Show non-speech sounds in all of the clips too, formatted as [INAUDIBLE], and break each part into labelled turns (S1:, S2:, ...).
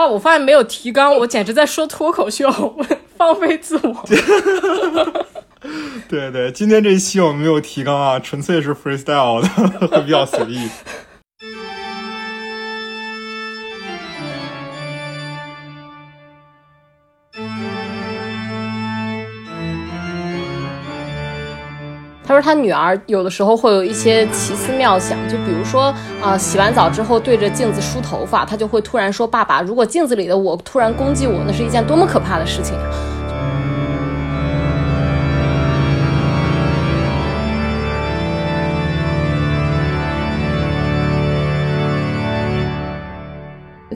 S1: 哇，我发现没有提纲，我简直在说脱口秀，[LAUGHS] 放飞自我。[LAUGHS]
S2: 对对，今天这一期我们没有提纲啊，纯粹是 freestyle 的，会 [LAUGHS] 比较随意。
S1: 他女儿有的时候会有一些奇思妙想，就比如说啊、洗完澡之后对着镜子梳头发，他就会突然说：“爸爸，如果镜子里的我突然攻击我，那是一件多么可怕的事情！”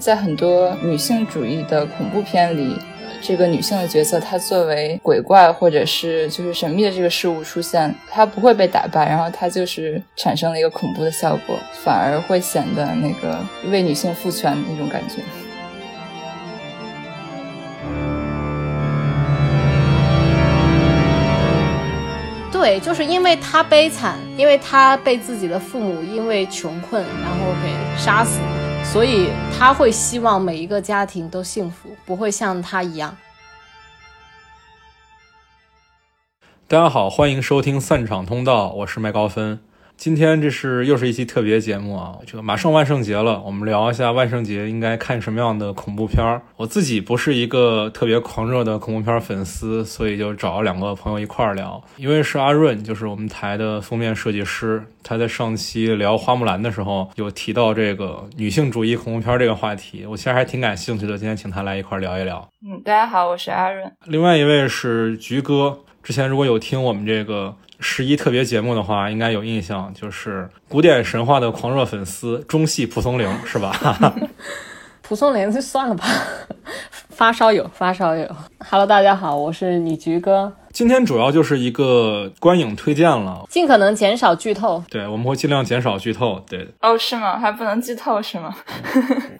S3: 在很多女性主义的恐怖片里，这个女性的角色，她作为鬼怪或者是就是神秘的这个事物出现，她不会被打败，然后她就是产生了一个恐怖的效果，反而会显得那个为女性赋权那种感觉。
S1: 对，就是因为他悲惨，因为他被自己的父母因为穷困然后给杀死，所以他会希望每一个家庭都幸福，不会像他一样。
S2: 大家好，欢迎收听散场通道，我是麦高芬。今天这是又是一期特别节目啊！这个马上万圣节了，我们聊一下万圣节应该看什么样的恐怖片儿。我自己不是一个特别狂热的恐怖片粉丝，所以就找了两个朋友一块儿聊。一位是阿润，就是我们台的封面设计师，他在上期聊花木兰的时候有提到这个女性主义恐怖片这个话题，我其实还挺感兴趣的。今天请他来一块儿聊一聊。
S3: 嗯，大家好，我是阿润。
S2: 另外一位是菊哥，之前如果有听我们这个十一特别节目的话，应该有印象，就是古典神话的狂热粉丝，中戏蒲松龄是吧？[LAUGHS]
S1: 蒲松龄就算了吧，[LAUGHS] 发烧友，发烧友。Hello，大家好，我是你菊哥，
S2: 今天主要就是一个观影推荐了，
S1: 尽可能减少剧透。
S2: 对，我们会尽量减少剧透。对，
S3: 哦，是吗？还不能剧透是吗？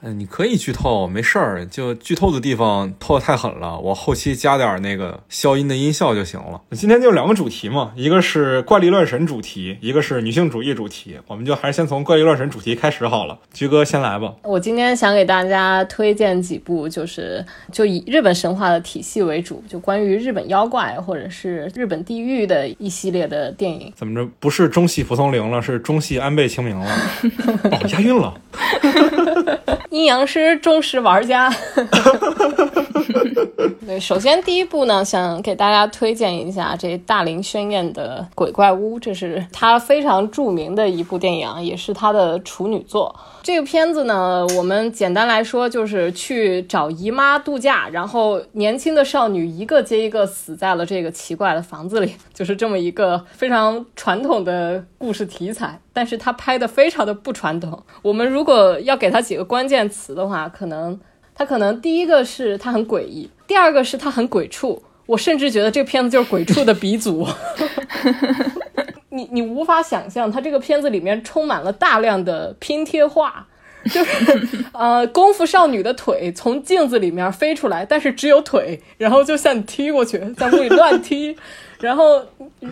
S2: 嗯，[LAUGHS] 你可以剧透，没事儿，就剧透的地方透的太狠了，我后期加点那个消音的音效就行了。今天就两个主题嘛，一个是怪力乱神主题，一个是女性主义主题，我们就还是先从怪力乱神主题开始好了。菊哥先来吧。
S1: 我今天想给大家推荐几部，就是就以日本神话的体系为主，就关于日本妖怪或者是日本地狱的一系列的电影。
S2: 怎么着？不是中戏蒲松龄了，是中戏安倍晴明了。[LAUGHS] 哦，押韵了。[LAUGHS]
S1: 阴阳师忠实玩家。[LAUGHS] 对，首先第一部呢，想给大家推荐一下这大林宣彦的《鬼怪屋》，这是他非常著名的一部电影，也是他的处女作。这个片子呢，我们简单来说就是去找姨妈度假，然后年轻的少女一个接一个死在了这个奇怪的房子里，[LAUGHS] 就是这么一个非常传统的故事题材。但是它拍的非常的不传统。我们如果要给它几个关键词的话，可能它可能第一个是它很诡异，第二个是它很鬼畜。我甚至觉得这个片子就是鬼畜的鼻祖。[LAUGHS] 你你无法想象，它这个片子里面充满了大量的拼贴画，就是呃，功夫少女的腿从镜子里面飞出来，但是只有腿，然后就向你踢过去，在屋里乱踢，然后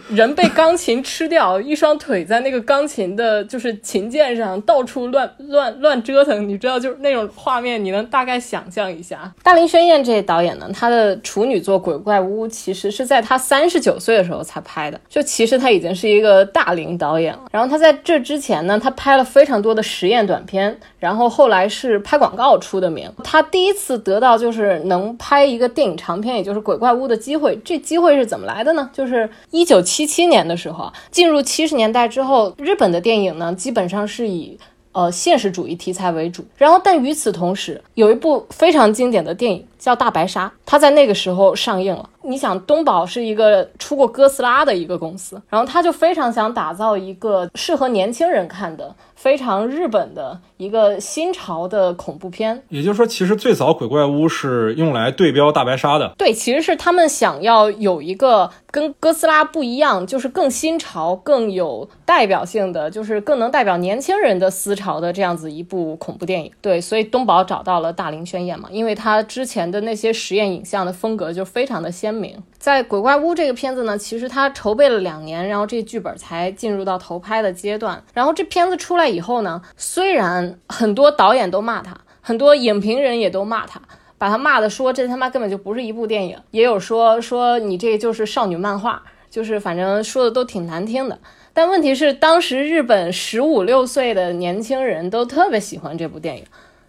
S1: 人被钢琴吃掉，一双腿在那个钢琴的，就是琴键上到处乱乱乱折腾，你知道，就是那种画面，你能大概想象一下。大林宣彦这导演呢，他的处女作《鬼怪屋》其实是在他三十九岁的时候才拍的，就其实他已经是一个大龄导演了。然后他在这之前呢，他拍了非常多的实验短片，然后后来是拍广告出的名。他第一次得到就是能拍一个电影长片，也就是《鬼怪屋》的机会，这机会是怎么来的呢？就就是一九七七年的时候啊，进入七十年代之后，日本的电影呢，基本上是以呃现实主义题材为主。然后，但与此同时，有一部非常经典的电影叫《大白鲨》，它在那个时候上映了。你想，东宝是一个出过哥斯拉的一个公司，然后他就非常想打造一个适合年轻人看的、非常日本的一个新潮的恐怖片。
S2: 也就是说，其实最早鬼怪屋是用来对标大白鲨的。
S1: 对，其实是他们想要有一个跟哥斯拉不一样，就是更新潮、更有代表性的，就是更能代表年轻人的思潮的这样子一部恐怖电影。对，所以东宝找到了大林宣彦嘛，因为他之前的那些实验影像的风格就非常的鲜明。在《鬼怪屋》这个片子呢，其实他筹备了两年，然后这剧本才进入到投拍的阶段。然后这片子出来以后呢，虽然很多导演都骂他。很多影评人也都骂他，把他骂的说这他妈根本就不是一部电影，也有说说你这就是少女漫画，就是反正说的都挺难听的。但问题是，当时日本十五六岁的年轻人都特别喜欢这部电影。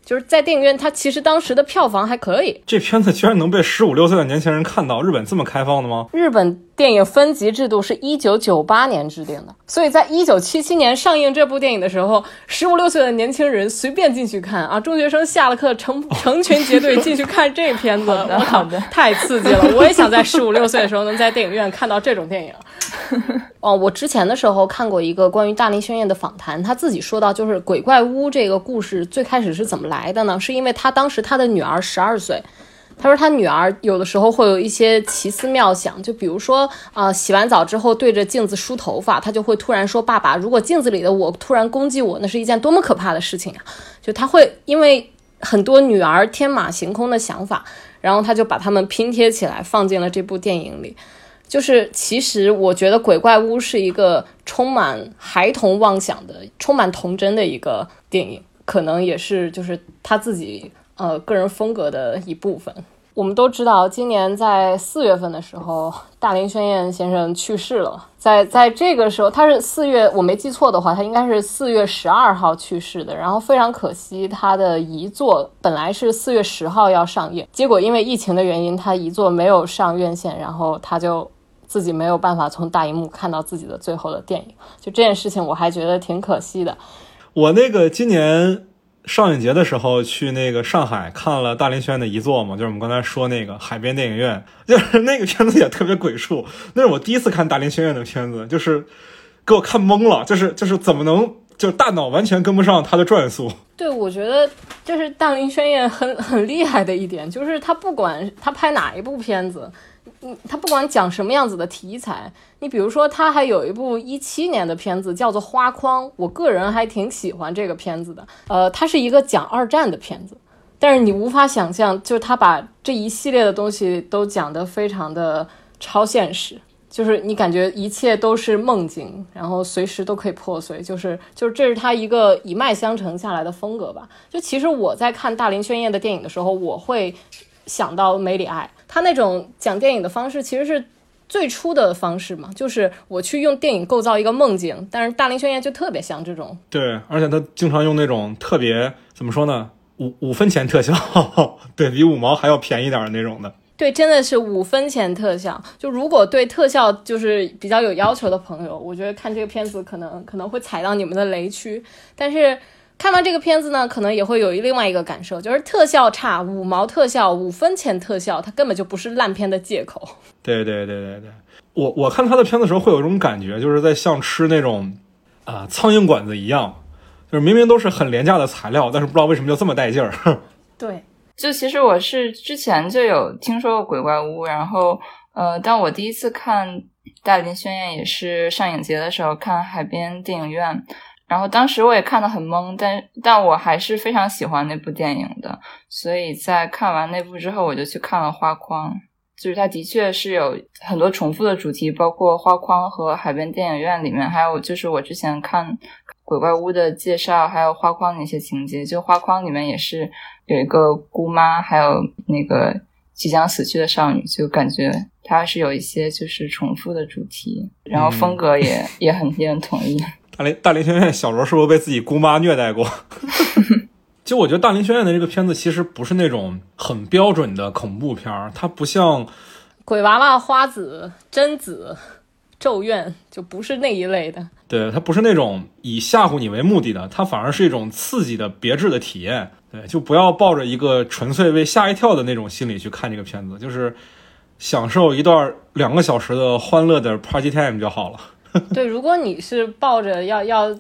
S1: 就是在电影院，它其实当时的票房还可以。
S2: 这片子居然能被十五六岁的年轻人看到，日本这么开放的吗？
S1: 日本电影分级制度是一九九八年制定的，所以在一九七七年上映这部电影的时候，十五六岁的年轻人随便进去看啊，中学生下了课成成群结队进去看这片子，我靠，太刺激了！我也想在十五六岁的时候能在电影院看到这种电影。[LAUGHS] 哦，我之前的时候看过一个关于大林宣彦的访谈，他自己说到，就是鬼怪屋这个故事最开始是怎么来的呢？是因为他当时他的女儿十二岁，他说他女儿有的时候会有一些奇思妙想，就比如说啊，洗完澡之后对着镜子梳头发，他就会突然说：“爸爸，如果镜子里的我突然攻击我，那是一件多么可怕的事情啊！”就他会因为很多女儿天马行空的想法，然后他就把他们拼贴起来放进了这部电影里。就是，其实我觉得《鬼怪屋》是一个充满孩童妄想的、充满童真的一个电影，可能也是就是他自己呃个人风格的一部分。我们都知道，今年在四月份的时候，大林宣彦先生去世了。在在这个时候，他是四月，我没记错的话，他应该是四月十二号去世的。然后非常可惜，他的遗作本来是四月十号要上映，结果因为疫情的原因，他遗作没有上院线，然后他就。自己没有办法从大荧幕看到自己的最后的电影，就这件事情我还觉得挺可惜的。
S2: 我那个今年上影节的时候去那个上海看了大林轩的遗作嘛，就是我们刚才说那个海边电影院，[LAUGHS] 就是那个片子也特别鬼畜。那是我第一次看大林轩院的片子，就是给我看懵了，就是就是怎么能就大脑完全跟不上他的转速？
S1: 对，我觉得就是大林轩院很很厉害的一点，就是他不管他拍哪一部片子。嗯，他不管讲什么样子的题材，你比如说，他还有一部一七年的片子叫做《花框》，我个人还挺喜欢这个片子的。呃，它是一个讲二战的片子，但是你无法想象，就是他把这一系列的东西都讲得非常的超现实，就是你感觉一切都是梦境，然后随时都可以破碎，就是就是这是他一个一脉相承下来的风格吧。就其实我在看大林宣彦的电影的时候，我会想到梅里爱。他那种讲电影的方式其实是最初的方式嘛，就是我去用电影构造一个梦境。但是《大林宣言》就特别像这种，
S2: 对，而且他经常用那种特别怎么说呢，五五分钱特效，[LAUGHS] 对比五毛还要便宜点的那种的。
S1: 对，真的是五分钱特效。就如果对特效就是比较有要求的朋友，我觉得看这个片子可能可能会踩到你们的雷区，但是。看完这个片子呢，可能也会有另外一个感受，就是特效差，五毛特效，五分钱特效，它根本就不是烂片的借口。
S2: 对对对对对，我我看他的片子的时候，会有一种感觉，就是在像吃那种啊苍蝇馆子一样，就是明明都是很廉价的材料，但是不知道为什么就这么带劲儿。[LAUGHS]
S1: 对，
S3: 就其实我是之前就有听说过鬼怪屋，然后呃，但我第一次看《大林宣言》也是上影节的时候看海边电影院。然后当时我也看得很懵，但但我还是非常喜欢那部电影的，所以在看完那部之后，我就去看了《花框》，就是它的确是有很多重复的主题，包括《花框》和《海边电影院》里面，还有就是我之前看《鬼怪屋》的介绍，还有《花框》那些情节，就《花框》里面也是有一个姑妈，还有那个即将死去的少女，就感觉它是有一些就是重复的主题，然后风格也也很也很统一。
S2: 大林大林学院小时候是不是被自己姑妈虐待过？[LAUGHS] 就我觉得大林学院的这个片子其实不是那种很标准的恐怖片儿，它不像
S1: 鬼娃娃、花子、贞子、咒怨，就不是那一类的。
S2: 对，它不是那种以吓唬你为目的的，它反而是一种刺激的别致的体验。对，就不要抱着一个纯粹为吓一跳的那种心理去看这个片子，就是享受一段两个小时的欢乐的 party time 就好了。[LAUGHS]
S1: 对，如果你是抱着要要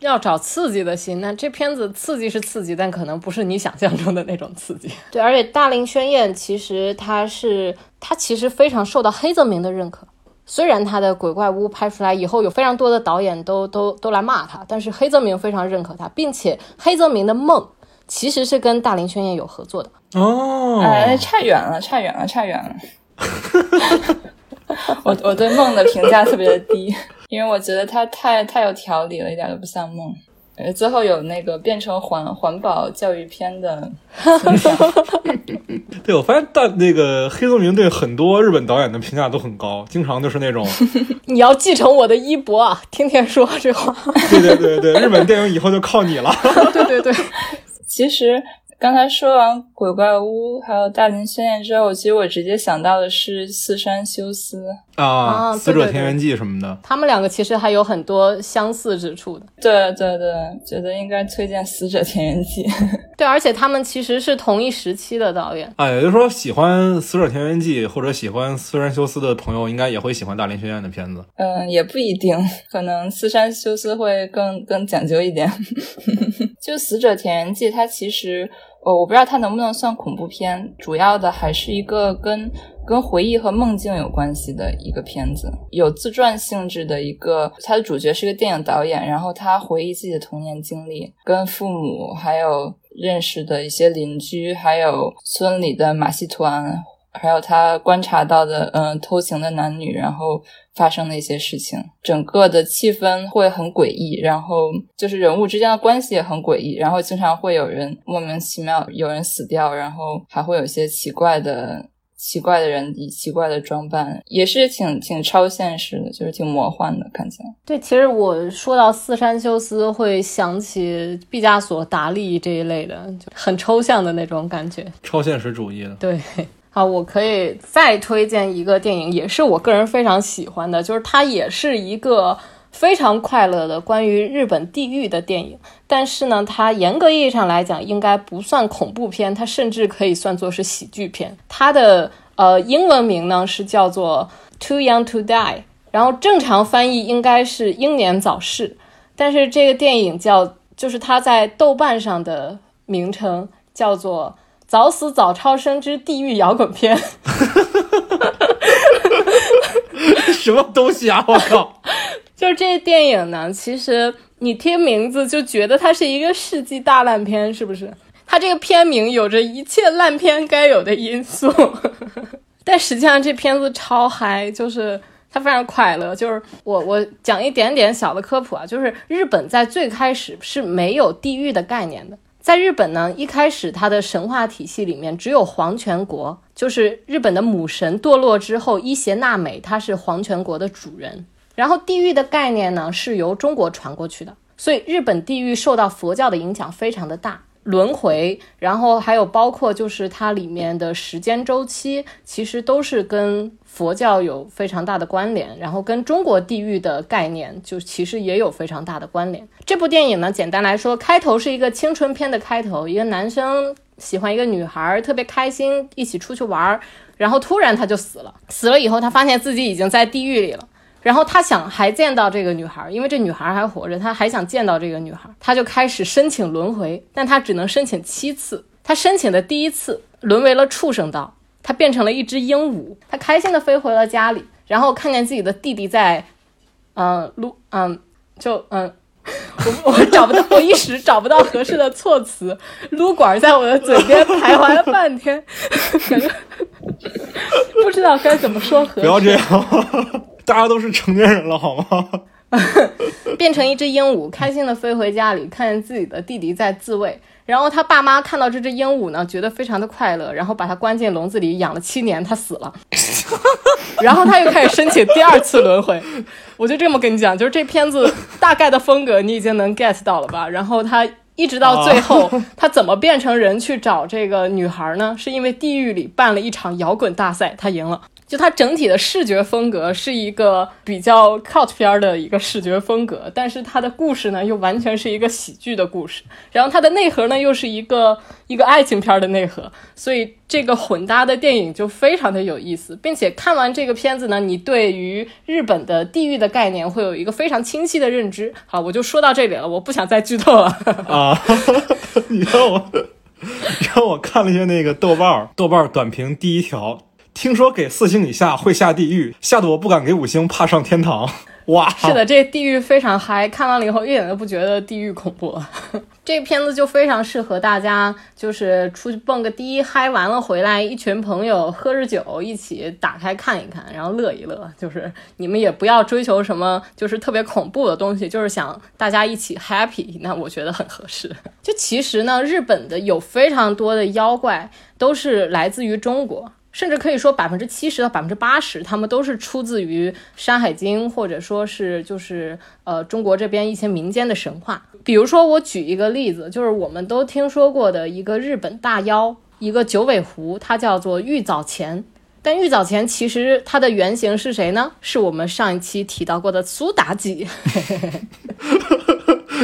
S1: 要找刺激的心，那这片子刺激是刺激，但可能不是你想象中的那种刺激。[LAUGHS] 对，而且大林宣彦其实他是他其实非常受到黑泽明的认可，虽然他的鬼怪屋拍出来以后有非常多的导演都都都来骂他，但是黑泽明非常认可他，并且黑泽明的梦其实是跟大林宣彦有合作的。
S2: 哦，
S3: 哎，差远了，差远了，差远了。[LAUGHS] 我我对梦的评价特别的低。因为我觉得他太太有条理了，一点都不像梦。呃，最后有那个变成环环保教育片的。[LAUGHS]
S2: 对，我发现大那个黑泽明对很多日本导演的评价都很高，经常就是那种 [LAUGHS]
S1: 你要继承我的衣钵啊，天天说这话。
S2: 对对对对，日本电影以后就靠你了。[LAUGHS]
S1: 对对对，
S3: 其实。刚才说完鬼怪屋，还有大林宣言之后，其实我直接想到的是四山修斯
S2: 啊，死者田园记什么的。
S1: 他们两个其实还有很多相似之处的。
S3: 对对对，觉得应该推荐死者田园记。[LAUGHS]
S1: 对，而且他们其实是同一时期的导演。
S2: 啊，也就是说，喜欢死者田园记或者喜欢斯山修斯的朋友，应该也会喜欢大连学院的片子。
S3: 嗯，也不一定，可能斯山修斯会更更讲究一点。[LAUGHS] 就死者田园记，它其实。哦，我不知道它能不能算恐怖片，主要的还是一个跟跟回忆和梦境有关系的一个片子，有自传性质的一个，它的主角是个电影导演，然后他回忆自己的童年经历，跟父母还有认识的一些邻居，还有村里的马戏团。还有他观察到的，嗯，偷情的男女，然后发生的一些事情，整个的气氛会很诡异，然后就是人物之间的关系也很诡异，然后经常会有人莫名其妙有人死掉，然后还会有一些奇怪的奇怪的人以奇怪的装扮，也是挺挺超现实的，就是挺魔幻的，看起来。
S1: 对，其实我说到四山修斯，会想起毕加索、达利这一类的，就很抽象的那种感觉，
S2: 超现实主义的。
S1: 对。啊，我可以再推荐一个电影，也是我个人非常喜欢的，就是它也是一个非常快乐的关于日本地狱的电影。但是呢，它严格意义上来讲应该不算恐怖片，它甚至可以算作是喜剧片。它的呃英文名呢是叫做《Too Young to Die》，然后正常翻译应该是英年早逝。但是这个电影叫，就是它在豆瓣上的名称叫做。早死早超生之地狱摇滚片，[LAUGHS]
S2: 什么东西啊！我靠，
S1: 就是这电影呢。其实你听名字就觉得它是一个世纪大烂片，是不是？它这个片名有着一切烂片该有的因素，[LAUGHS] 但实际上这片子超嗨，就是它非常快乐。就是我我讲一点点小的科普啊，就是日本在最开始是没有地狱的概念的。在日本呢，一开始它的神话体系里面只有皇权国，就是日本的母神堕落之后，伊邪那美她是皇权国的主人。然后地狱的概念呢是由中国传过去的，所以日本地狱受到佛教的影响非常的大。轮回，然后还有包括就是它里面的时间周期，其实都是跟佛教有非常大的关联，然后跟中国地狱的概念就其实也有非常大的关联。这部电影呢，简单来说，开头是一个青春片的开头，一个男生喜欢一个女孩，特别开心，一起出去玩儿，然后突然他就死了，死了以后他发现自己已经在地狱里了。然后他想还见到这个女孩，因为这女孩还活着，他还想见到这个女孩，他就开始申请轮回，但他只能申请七次。他申请的第一次沦为了畜生道，他变成了一只鹦鹉，他开心的飞回了家里，然后看见自己的弟弟在，嗯路，嗯就嗯，[LAUGHS] 我我找不到，我一时找不到合适的措辞，撸管在我的嘴边徘徊了半天，感觉不知道该怎么说合适。
S2: 不要这样。[LAUGHS] 大家都是成年人了，好吗？[LAUGHS]
S1: 变成一只鹦鹉，开心的飞回家里，看见自己的弟弟在自慰。然后他爸妈看到这只鹦鹉呢，觉得非常的快乐，然后把它关进笼子里养了七年，它死了。[LAUGHS] 然后他又开始申请第二次轮回。我就这么跟你讲，就是这片子大概的风格你已经能 get 到了吧？然后他一直到最后，[LAUGHS] 他怎么变成人去找这个女孩呢？是因为地狱里办了一场摇滚大赛，他赢了。就它整体的视觉风格是一个比较 cult 片的一个视觉风格，但是它的故事呢又完全是一个喜剧的故事，然后它的内核呢又是一个一个爱情片的内核，所以这个混搭的电影就非常的有意思，并且看完这个片子呢，你对于日本的地域的概念会有一个非常清晰的认知。好，我就说到这里了，我不想再剧透了 [LAUGHS]
S2: 啊！你让我让我看了一下那个豆瓣 [LAUGHS] 豆瓣短评第一条。听说给四星以下会下地狱，吓得我不敢给五星，怕上天堂。[LAUGHS] 哇，
S1: 是的，这地狱非常嗨，看完了以后一点都不觉得地狱恐怖。[LAUGHS] 这片子就非常适合大家，就是出去蹦个迪，嗨完了回来，一群朋友喝着酒，一起打开看一看，然后乐一乐。就是你们也不要追求什么，就是特别恐怖的东西，就是想大家一起 happy，[LAUGHS] 那我觉得很合适。就其实呢，日本的有非常多的妖怪都是来自于中国。甚至可以说百分之七十到百分之八十，他们都是出自于《山海经》，或者说是就是呃中国这边一些民间的神话。比如说，我举一个例子，就是我们都听说过的一个日本大妖，一个九尾狐，它叫做玉藻前。但玉藻前其实它的原型是谁呢？是我们上一期提到过的苏妲己。[LAUGHS]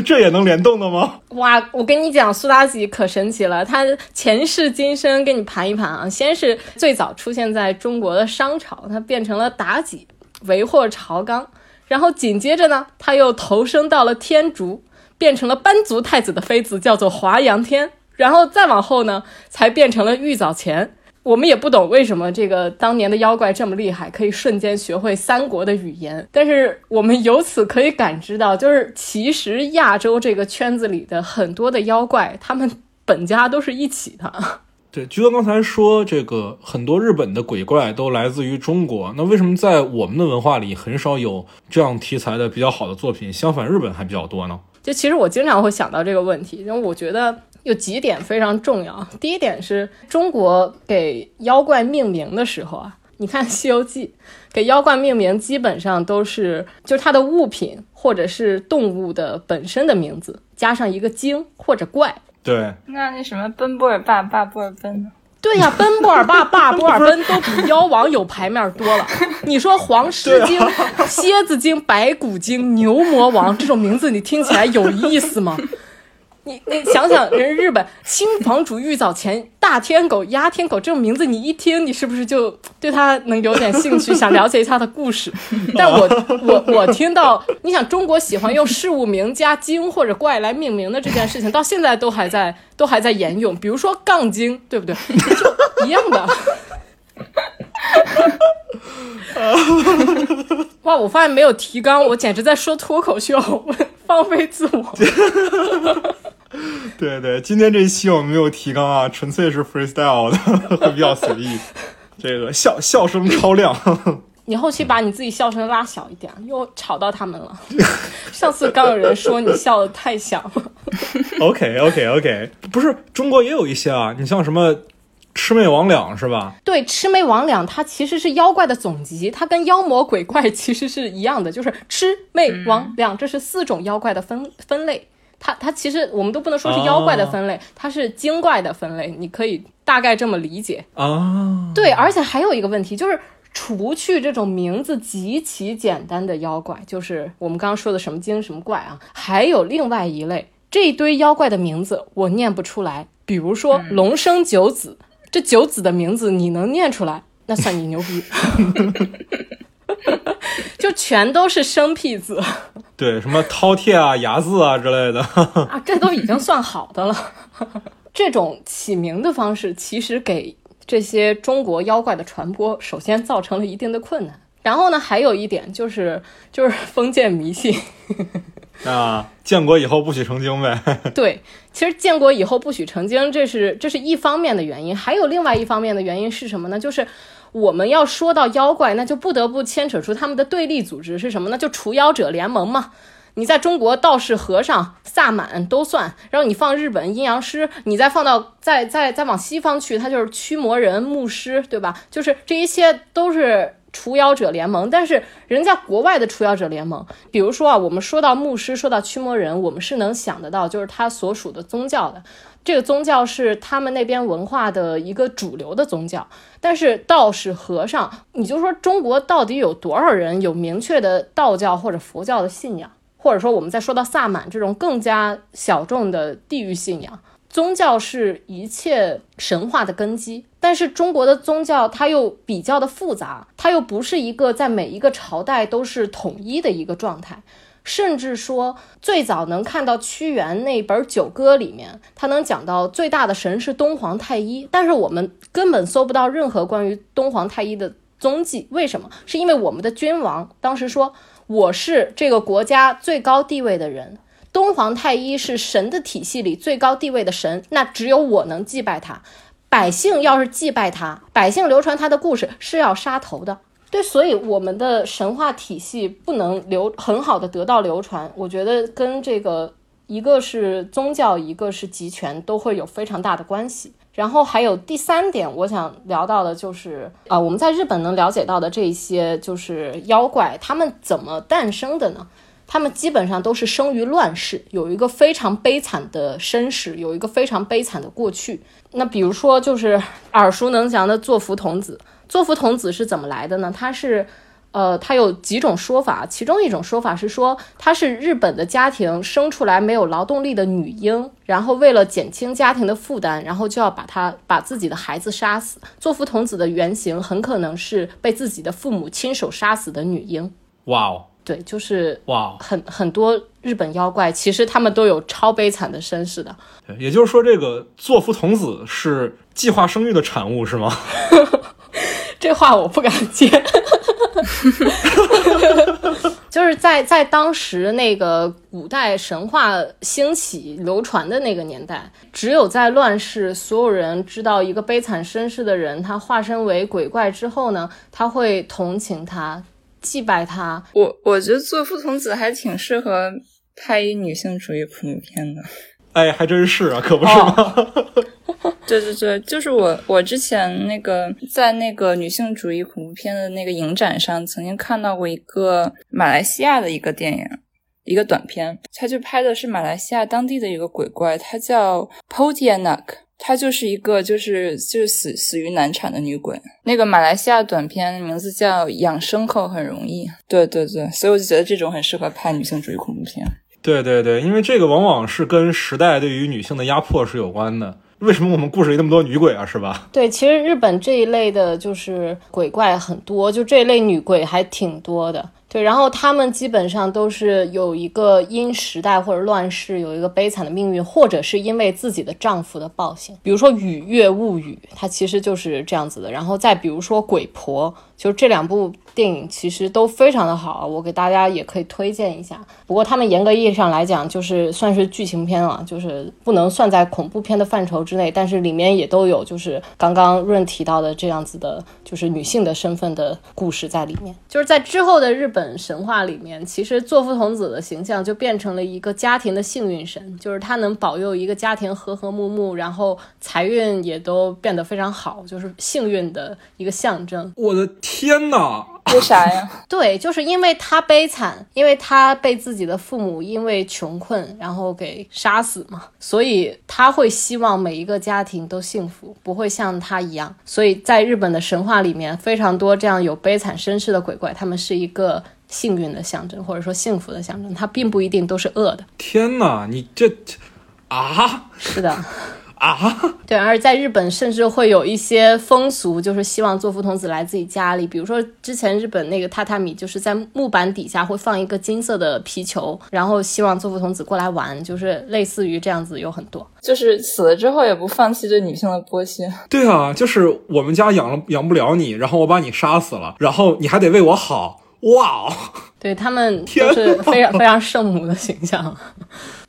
S2: 这也能联动的吗？
S1: 哇，我跟你讲，苏妲己可神奇了，她前世今生给你盘一盘啊。先是最早出现在中国的商朝，她变成了妲己，为祸朝纲。然后紧接着呢，她又投生到了天竺，变成了班族太子的妃子，叫做华阳天。然后再往后呢，才变成了玉藻前。我们也不懂为什么这个当年的妖怪这么厉害，可以瞬间学会三国的语言。但是我们由此可以感知到，就是其实亚洲这个圈子里的很多的妖怪，他们本家都是一起的。[LAUGHS]
S2: 对，菊哥刚才说这个很多日本的鬼怪都来自于中国，那为什么在我们的文化里很少有这样题材的比较好的作品？相反，日本还比较多呢？
S1: 就其实我经常会想到这个问题，因为我觉得。有几点非常重要。第一点是中国给妖怪命名的时候啊，你看《西游记》，给妖怪命名基本上都是就是它的物品或者是动物的本身的名字，加上一个精或者怪。
S2: 对，
S3: 那那什么奔波尔霸霸波尔奔呢？
S1: 对呀，奔波尔霸霸波尔奔都比妖王有牌面多了。[LAUGHS] 你说黄狮精、蝎子精、白骨精、牛魔王这种名字，你听起来有意思吗？你你想想，人日本新房主玉藻前、大天狗、鸦天狗这种名字，你一听，你是不是就对他能有点兴趣，想了解一下他的故事？[LAUGHS] 但我我我听到，你想中国喜欢用事物名加精或者怪来命名的这件事情，到现在都还在都还在沿用。比如说杠精，对不对？就一样的。[LAUGHS] 哇！我发现没有提纲，我简直在说脱口秀，放飞自我。[LAUGHS]
S2: 对对，今天这一期我们没有提纲啊，纯粹是 freestyle 的，[LAUGHS] 会比较随意。这个笑笑声超亮。[LAUGHS]
S1: 你后期把你自己笑声拉小一点，又吵到他们了。上次刚有人说你笑的太响了。
S2: OK OK OK，不是中国也有一些啊，你像什么？魑魅魍魉是吧？
S1: 对，魑魅魍魉它其实是妖怪的总集，它跟妖魔鬼怪其实是一样的，就是魑魅魍魉，这是四种妖怪的分分类。它它其实我们都不能说是妖怪的分类，它是精怪的分类，你可以大概这么理解
S2: 啊。
S1: 对，而且还有一个问题就是，除去这种名字极其简单的妖怪，就是我们刚刚说的什么精什么怪啊，还有另外一类，这一堆妖怪的名字我念不出来，比如说龙生九子。这九子的名字你能念出来，那算你牛逼。[LAUGHS] [LAUGHS] 就全都是生僻字，
S2: 对，什么饕餮啊、牙字啊之类的 [LAUGHS]
S1: 啊，这都已经算好的了。[LAUGHS] 这种起名的方式，其实给这些中国妖怪的传播，首先造成了一定的困难。然后呢，还有一点就是，就是封建迷信。
S2: 啊，建国以后不许成精呗？
S1: 对，其实建国以后不许成精，这是这是一方面的原因，还有另外一方面的原因是什么呢？就是我们要说到妖怪，那就不得不牵扯出他们的对立组织是什么呢？就除妖者联盟嘛。你在中国道士、和尚、萨满都算，然后你放日本阴阳师，你再放到再再再往西方去，他就是驱魔人、牧师，对吧？就是这一些都是。除妖者联盟，但是人家国外的除妖者联盟，比如说啊，我们说到牧师，说到驱魔人，我们是能想得到，就是他所属的宗教的，这个宗教是他们那边文化的一个主流的宗教。但是道士、和尚，你就说中国到底有多少人有明确的道教或者佛教的信仰，或者说我们再说到萨满这种更加小众的地域信仰。宗教是一切神话的根基，但是中国的宗教它又比较的复杂，它又不是一个在每一个朝代都是统一的一个状态，甚至说最早能看到屈原那本《九歌》里面，他能讲到最大的神是东皇太一，但是我们根本搜不到任何关于东皇太一的踪迹。为什么？是因为我们的君王当时说我是这个国家最高地位的人，东皇太一是神的体系里最高地位的神，那只有我能祭拜他。百姓要是祭拜他，百姓流传他的故事是要杀头的。对，所以我们的神话体系不能流很好的得到流传，我觉得跟这个一个是宗教，一个是集权，都会有非常大的关系。然后还有第三点，我想聊到的就是啊，我们在日本能了解到的这些就是妖怪，他们怎么诞生的呢？他们基本上都是生于乱世，有一个非常悲惨的身世，有一个非常悲惨的过去。那比如说，就是耳熟能详的作福童子。作福童子是怎么来的呢？他是，呃，他有几种说法，其中一种说法是说他是日本的家庭生出来没有劳动力的女婴，然后为了减轻家庭的负担，然后就要把他把自己的孩子杀死。作福童子的原型很可能是被自己的父母亲手杀死的女婴。
S2: 哇哦，
S1: 对，就是
S2: 哇，
S1: 很很多日本妖怪其实他们都有超悲惨的身世的。
S2: 也就是说，这个作福童子是计划生育的产物是吗？[LAUGHS]
S1: 这话我不敢接，[LAUGHS] 就是在在当时那个古代神话兴起流传的那个年代，只有在乱世，所有人知道一个悲惨身世的人，他化身为鬼怪之后呢，他会同情他，祭拜他。
S3: 我我觉得做父童子还挺适合拍一女性主义恐怖片的。
S2: 哎，还真是啊，可不是吗？
S3: 对对对，就是我，我之前那个在那个女性主义恐怖片的那个影展上，曾经看到过一个马来西亚的一个电影，一个短片，它就拍的是马来西亚当地的一个鬼怪，它叫 Potianak，它就是一个就是就是死死于难产的女鬼。那个马来西亚短片名字叫《养生后很容易》。对对对，所以我就觉得这种很适合拍女性主义恐怖片。
S2: 对对对，因为这个往往是跟时代对于女性的压迫是有关的。为什么我们故事里那么多女鬼啊？是吧？
S1: 对，其实日本这一类的就是鬼怪很多，就这一类女鬼还挺多的。对，然后他们基本上都是有一个因时代或者乱世有一个悲惨的命运，或者是因为自己的丈夫的暴行。比如说《雨月物语》，它其实就是这样子的。然后再比如说《鬼婆》，就是这两部。电影其实都非常的好，我给大家也可以推荐一下。不过他们严格意义上来讲，就是算是剧情片了，就是不能算在恐怖片的范畴之内。但是里面也都有，就是刚刚润提到的这样子的，就是女性的身份的故事在里面。就是在之后的日本神话里面，其实作夫童子的形象就变成了一个家庭的幸运神，就是他能保佑一个家庭和和睦睦，然后财运也都变得非常好，就是幸运的一个象征。
S2: 我的天哪！
S3: 为啥呀？[LAUGHS]
S1: 对，就是因为他悲惨，因为他被自己的父母因为穷困然后给杀死嘛，所以他会希望每一个家庭都幸福，不会像他一样。所以在日本的神话里面，非常多这样有悲惨身世的鬼怪，他们是一个幸运的象征，或者说幸福的象征，他并不一定都是恶的。
S2: 天哪，你这啊？
S1: 是的。[LAUGHS]
S2: 啊，[LAUGHS]
S1: 对，而在日本甚至会有一些风俗，就是希望作福童子来自己家里。比如说，之前日本那个榻榻米，就是在木板底下会放一个金色的皮球，然后希望作福童子过来玩，就是类似于这样子，有很多。
S3: 就是死了之后也不放弃对女性的剥削。
S2: 对啊，就是我们家养了养不了你，然后我把你杀死了，然后你还得为我好。哇哦，
S1: 对他们就是非常非常圣母的形象。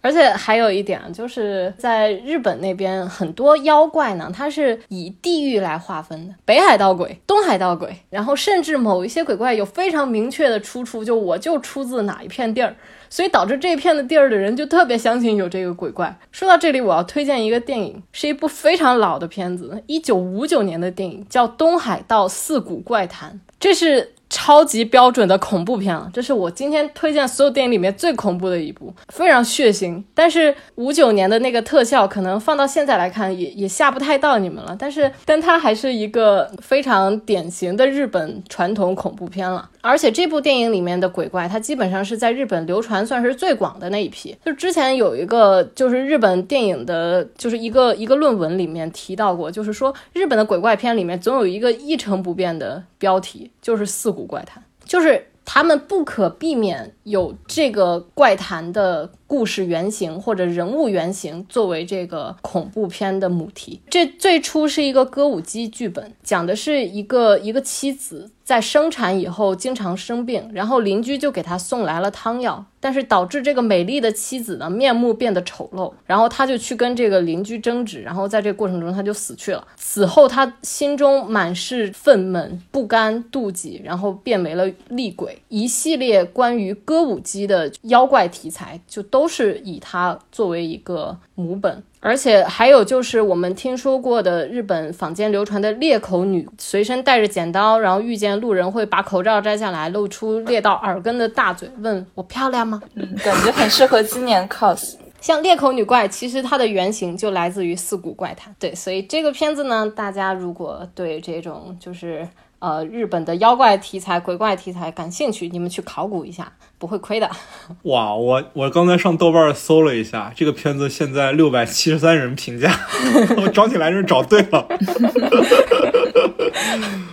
S1: 而且还有一点，就是在日本那边很多妖怪呢，它是以地域来划分的，北海道鬼、东海道鬼，然后甚至某一些鬼怪有非常明确的出处，就我就出自哪一片地儿，所以导致这片的地儿的人就特别相信有这个鬼怪。说到这里，我要推荐一个电影，是一部非常老的片子，一九五九年的电影，叫《东海道四谷怪谈》，这是。超级标准的恐怖片了，这是我今天推荐所有电影里面最恐怖的一部，非常血腥。但是五九年的那个特效，可能放到现在来看也也吓不太到你们了。但是，但它还是一个非常典型的日本传统恐怖片了。而且这部电影里面的鬼怪，它基本上是在日本流传算是最广的那一批。就之前有一个，就是日本电影的，就是一个一个论文里面提到过，就是说日本的鬼怪片里面总有一个一成不变的标题，就是四股怪谈，就是他们不可避免有这个怪谈的故事原型或者人物原型作为这个恐怖片的母题。这最初是一个歌舞伎剧本，讲的是一个一个妻子。在生产以后经常生病，然后邻居就给她送来了汤药，但是导致这个美丽的妻子呢面目变得丑陋，然后他就去跟这个邻居争执，然后在这个过程中他就死去了。死后他心中满是愤懑、不甘、妒忌，然后变为了厉鬼。一系列关于歌舞伎的妖怪题材，就都是以它作为一个母本。而且还有就是我们听说过的日本坊间流传的裂口女，随身带着剪刀，然后遇见路人会把口罩摘下来，露出裂到耳根的大嘴，问我漂亮吗？[LAUGHS]
S3: 嗯，感觉很适合今年 cos。
S1: 像裂口女怪，其实它的原型就来自于四谷怪谈。对，所以这个片子呢，大家如果对这种就是呃日本的妖怪题材、鬼怪题材感兴趣，你们去考古一下。不会亏的。[LAUGHS]
S2: 哇，我我刚才上豆瓣搜了一下，这个片子现在六百七十三人评价，[LAUGHS] 我找起来是找对了。[LAUGHS]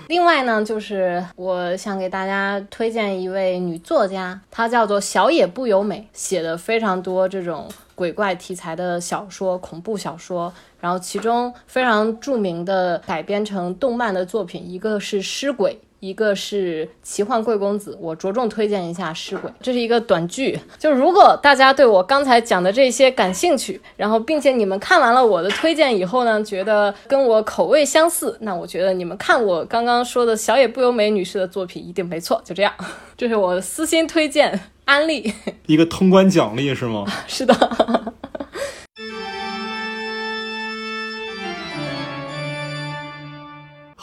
S1: 另外呢，就是我想给大家推荐一位女作家，她叫做小野不由美，写的非常多这种鬼怪题材的小说、恐怖小说。然后其中非常著名的改编成动漫的作品，一个是《尸鬼》。一个是奇幻贵公子，我着重推荐一下《尸鬼》，这是一个短剧。就如果大家对我刚才讲的这些感兴趣，然后并且你们看完了我的推荐以后呢，觉得跟我口味相似，那我觉得你们看我刚刚说的小野不由美女士的作品一定没错。就这样，[LAUGHS] 这是我私心推荐安利，
S2: 一个通关奖励是吗？[LAUGHS]
S1: 是的。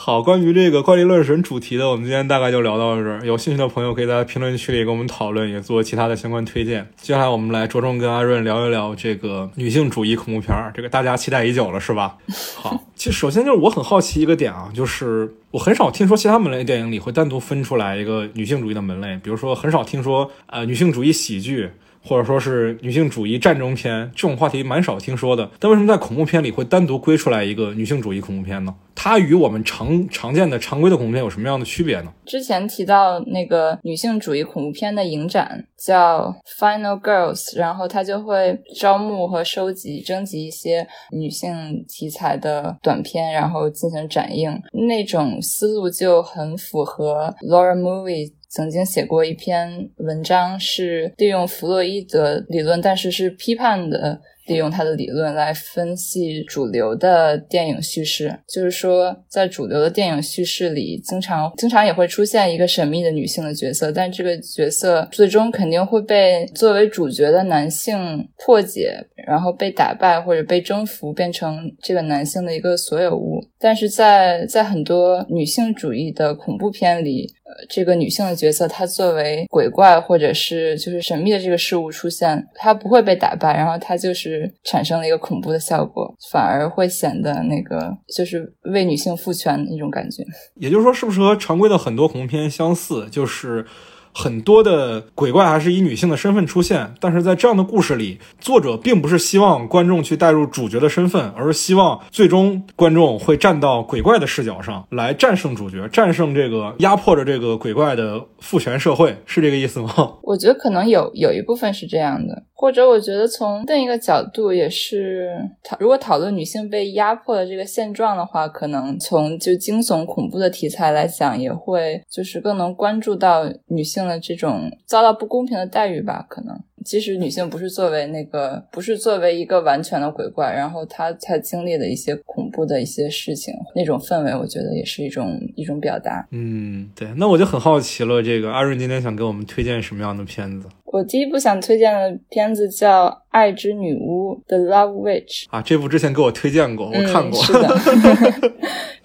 S2: 好，关于这个怪力乱神主题的，我们今天大概就聊到这儿。有兴趣的朋友可以在评论区里跟我们讨论，也做其他的相关推荐。接下来我们来着重跟阿润聊一聊这个女性主义恐怖片儿，这个大家期待已久了，是吧？[LAUGHS] 好，其实首先就是我很好奇一个点啊，就是我很少听说其他门类电影里会单独分出来一个女性主义的门类，比如说很少听说呃女性主义喜剧。或者说是女性主义战争片这种话题蛮少听说的，但为什么在恐怖片里会单独归出来一个女性主义恐怖片呢？它与我们常常见的常规的恐怖片有什么样的区别呢？
S3: 之前提到那个女性主义恐怖片的影展叫 Final Girls，然后它就会招募和收集、征集一些女性题材的短片，然后进行展映。那种思路就很符合 Laura Movie。曾经写过一篇文章，是利用弗洛伊德理论，但是是批判的。利用他的理论来分析主流的电影叙事，就是说，在主流的电影叙事里，经常经常也会出现一个神秘的女性的角色，但这个角色最终肯定会被作为主角的男性破解，然后被打败或者被征服，变成这个男性的一个所有物。但是在在很多女性主义的恐怖片里，呃，这个女性的角色她作为鬼怪或者是就是神秘的这个事物出现，她不会被打败，然后她就是。产生了一个恐怖的效果，反而会显得那个就是为女性赋权那种感觉。
S2: 也就是说，是不是和常规的很多恐怖片相似？就是。很多的鬼怪还是以女性的身份出现，但是在这样的故事里，作者并不是希望观众去带入主角的身份，而是希望最终观众会站到鬼怪的视角上来战胜主角，战胜这个压迫着这个鬼怪的父权社会，是这个意思吗？[LAUGHS]
S3: 我觉得可能有有一部分是这样的，或者我觉得从另一个角度也是讨，如果讨论女性被压迫的这个现状的话，可能从就惊悚恐怖的题材来讲，也会就是更能关注到女性。的这种遭到不公平的待遇吧，可能即使女性不是作为那个，不是作为一个完全的鬼怪，然后她才经历的一些恐怖的一些事情，那种氛围，我觉得也是一种一种表达。
S2: 嗯，对，那我就很好奇了，这个阿润今天想给我们推荐什么样的片子？
S3: 我第一部想推荐的片子叫《爱之女巫》The Love Witch
S2: 啊，这部之前给我推荐过，我看过。
S3: 是的，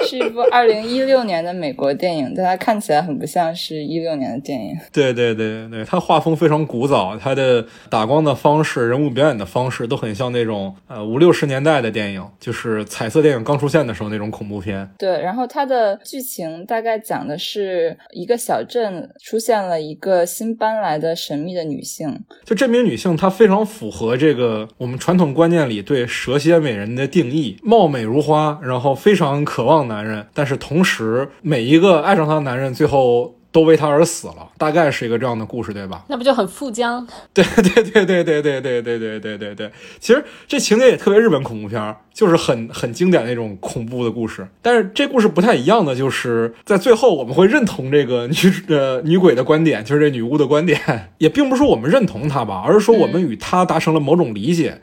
S3: 是一部二零一六年的美国电影，但它看起来很不像是一六年的电影。
S2: 对对对对，它画风非常古早，它的打光的方式、人物表演的方式都很像那种呃五六十年代的电影，就是彩色电影刚出现的时候那种恐怖片。
S3: 对，然后它的剧情大概讲的是一个小镇出现了一个新搬来的神秘的女。女性，
S2: 就这名女性，她非常符合这个我们传统观念里对蛇蝎美人的定义：貌美如花，然后非常渴望男人，但是同时每一个爱上她的男人最后都为他而死了，大概是一个这样的故事，对吧？
S1: 那不就很富江？
S2: 对对对对对对对对对对对对。其实这情节也特别日本恐怖片，就是很很经典那种恐怖的故事。但是这故事不太一样的，就是在最后我们会认同这个女呃女鬼的观点，就是这女巫的观点，也并不是说我们认同她吧，而是说我们与她达成了某种理解。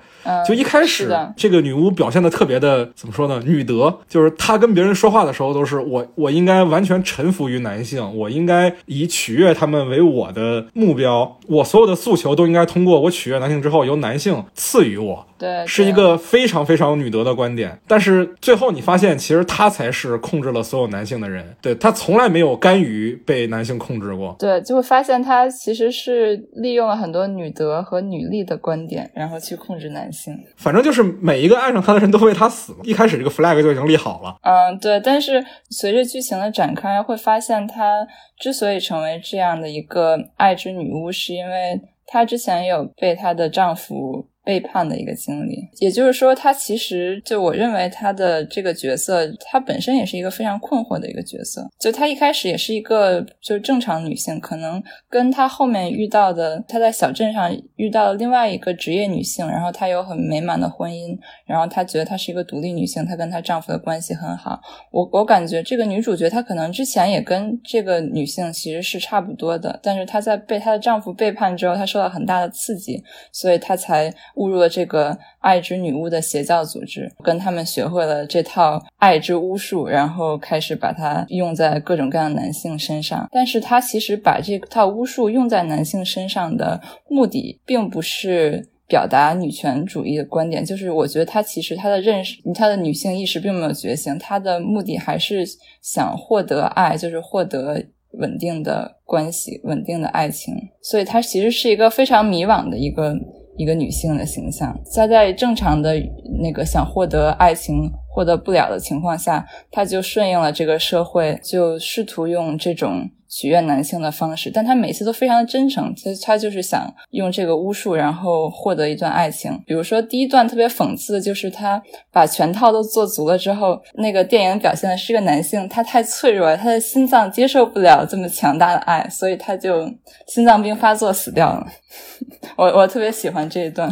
S2: 就一开始，这个女巫表现的特别的怎么说呢？女德，就是她跟别人说话的时候都是我，我应该完全臣服于男性，我应该以取悦他们为我的目标，我所有的诉求都应该通过我取悦男性之后由男性赐予我。
S3: 对，
S2: 是一个非常非常女德的观点。但是最后你发现，其实她才是控制了所有男性的人。对她从来没有甘于被男性控制过。
S3: 对，就会发现她其实是利用了很多女德和女力的观点，然后去控制男性。
S2: 反正就是每一个爱上她的人都为她死。一开始这个 flag 就已经立好了。
S3: 嗯，对。但是随着剧情的展开，会发现她之所以成为这样的一个爱之女巫，是因为她之前有被她的丈夫。背叛的一个经历，也就是说，他其实就我认为他的这个角色，他本身也是一个非常困惑的一个角色。就他一开始也是一个就正常女性，可能跟他后面遇到的，他在小镇上遇到了另外一个职业女性，然后她有很美满的婚姻，然后她觉得她是一个独立女性，她跟她丈夫的关系很好。我我感觉这个女主角她可能之前也跟这个女性其实是差不多的，但是她在被她的丈夫背叛之后，她受到很大的刺激，所以她才。误入了这个爱之女巫的邪教组织，跟他们学会了这套爱之巫术，然后开始把它用在各种各样男性身上。但是，他其实把这套巫术用在男性身上的目的，并不是表达女权主义的观点。就是我觉得他其实他的认识，他的女性意识并没有觉醒，他的目的还是想获得爱，就是获得稳定的关系、稳定的爱情。所以，他其实是一个非常迷惘的一个。一个女性的形象，她在正常的那个想获得爱情获得不了的情况下，她就顺应了这个社会，就试图用这种。取悦男性的方式，但他每次都非常的真诚，他他就是想用这个巫术，然后获得一段爱情。比如说第一段特别讽刺的就是他把全套都做足了之后，那个电影表现的是个男性，他太脆弱，他的心脏接受不了这么强大的爱，所以他就心脏病发作死掉了。[LAUGHS] 我我特别喜欢这一段，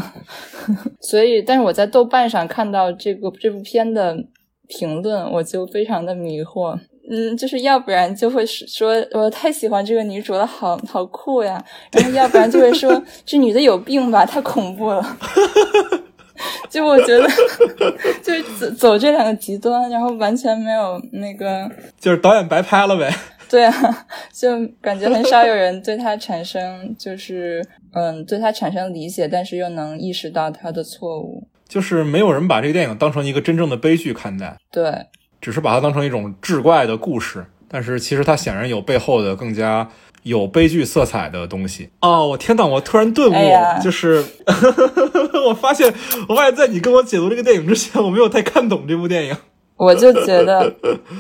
S3: [LAUGHS] 所以但是我在豆瓣上看到这个这部片的评论，我就非常的迷惑。嗯，就是要不然就会说我太喜欢这个女主了，好好酷呀。然后要不然就会说这女的有病吧，太恐怖了。[LAUGHS] 就我觉得，[LAUGHS] 就是走走这两个极端，然后完全没有那个，
S2: 就是导演白拍了呗。
S3: 对啊，就感觉很少有人对他产生，就是嗯，对他产生理解，但是又能意识到他的错误。
S2: 就是没有人把这个电影当成一个真正的悲剧看待。
S3: 对。
S2: 只是把它当成一种志怪的故事，但是其实它显然有背后的更加有悲剧色彩的东西。哦，我天呐，我突然顿悟，就是 [LAUGHS] 我发现，我发现在你跟我解读这个电影之前，我没有太看懂这部电影。
S3: 我就觉得，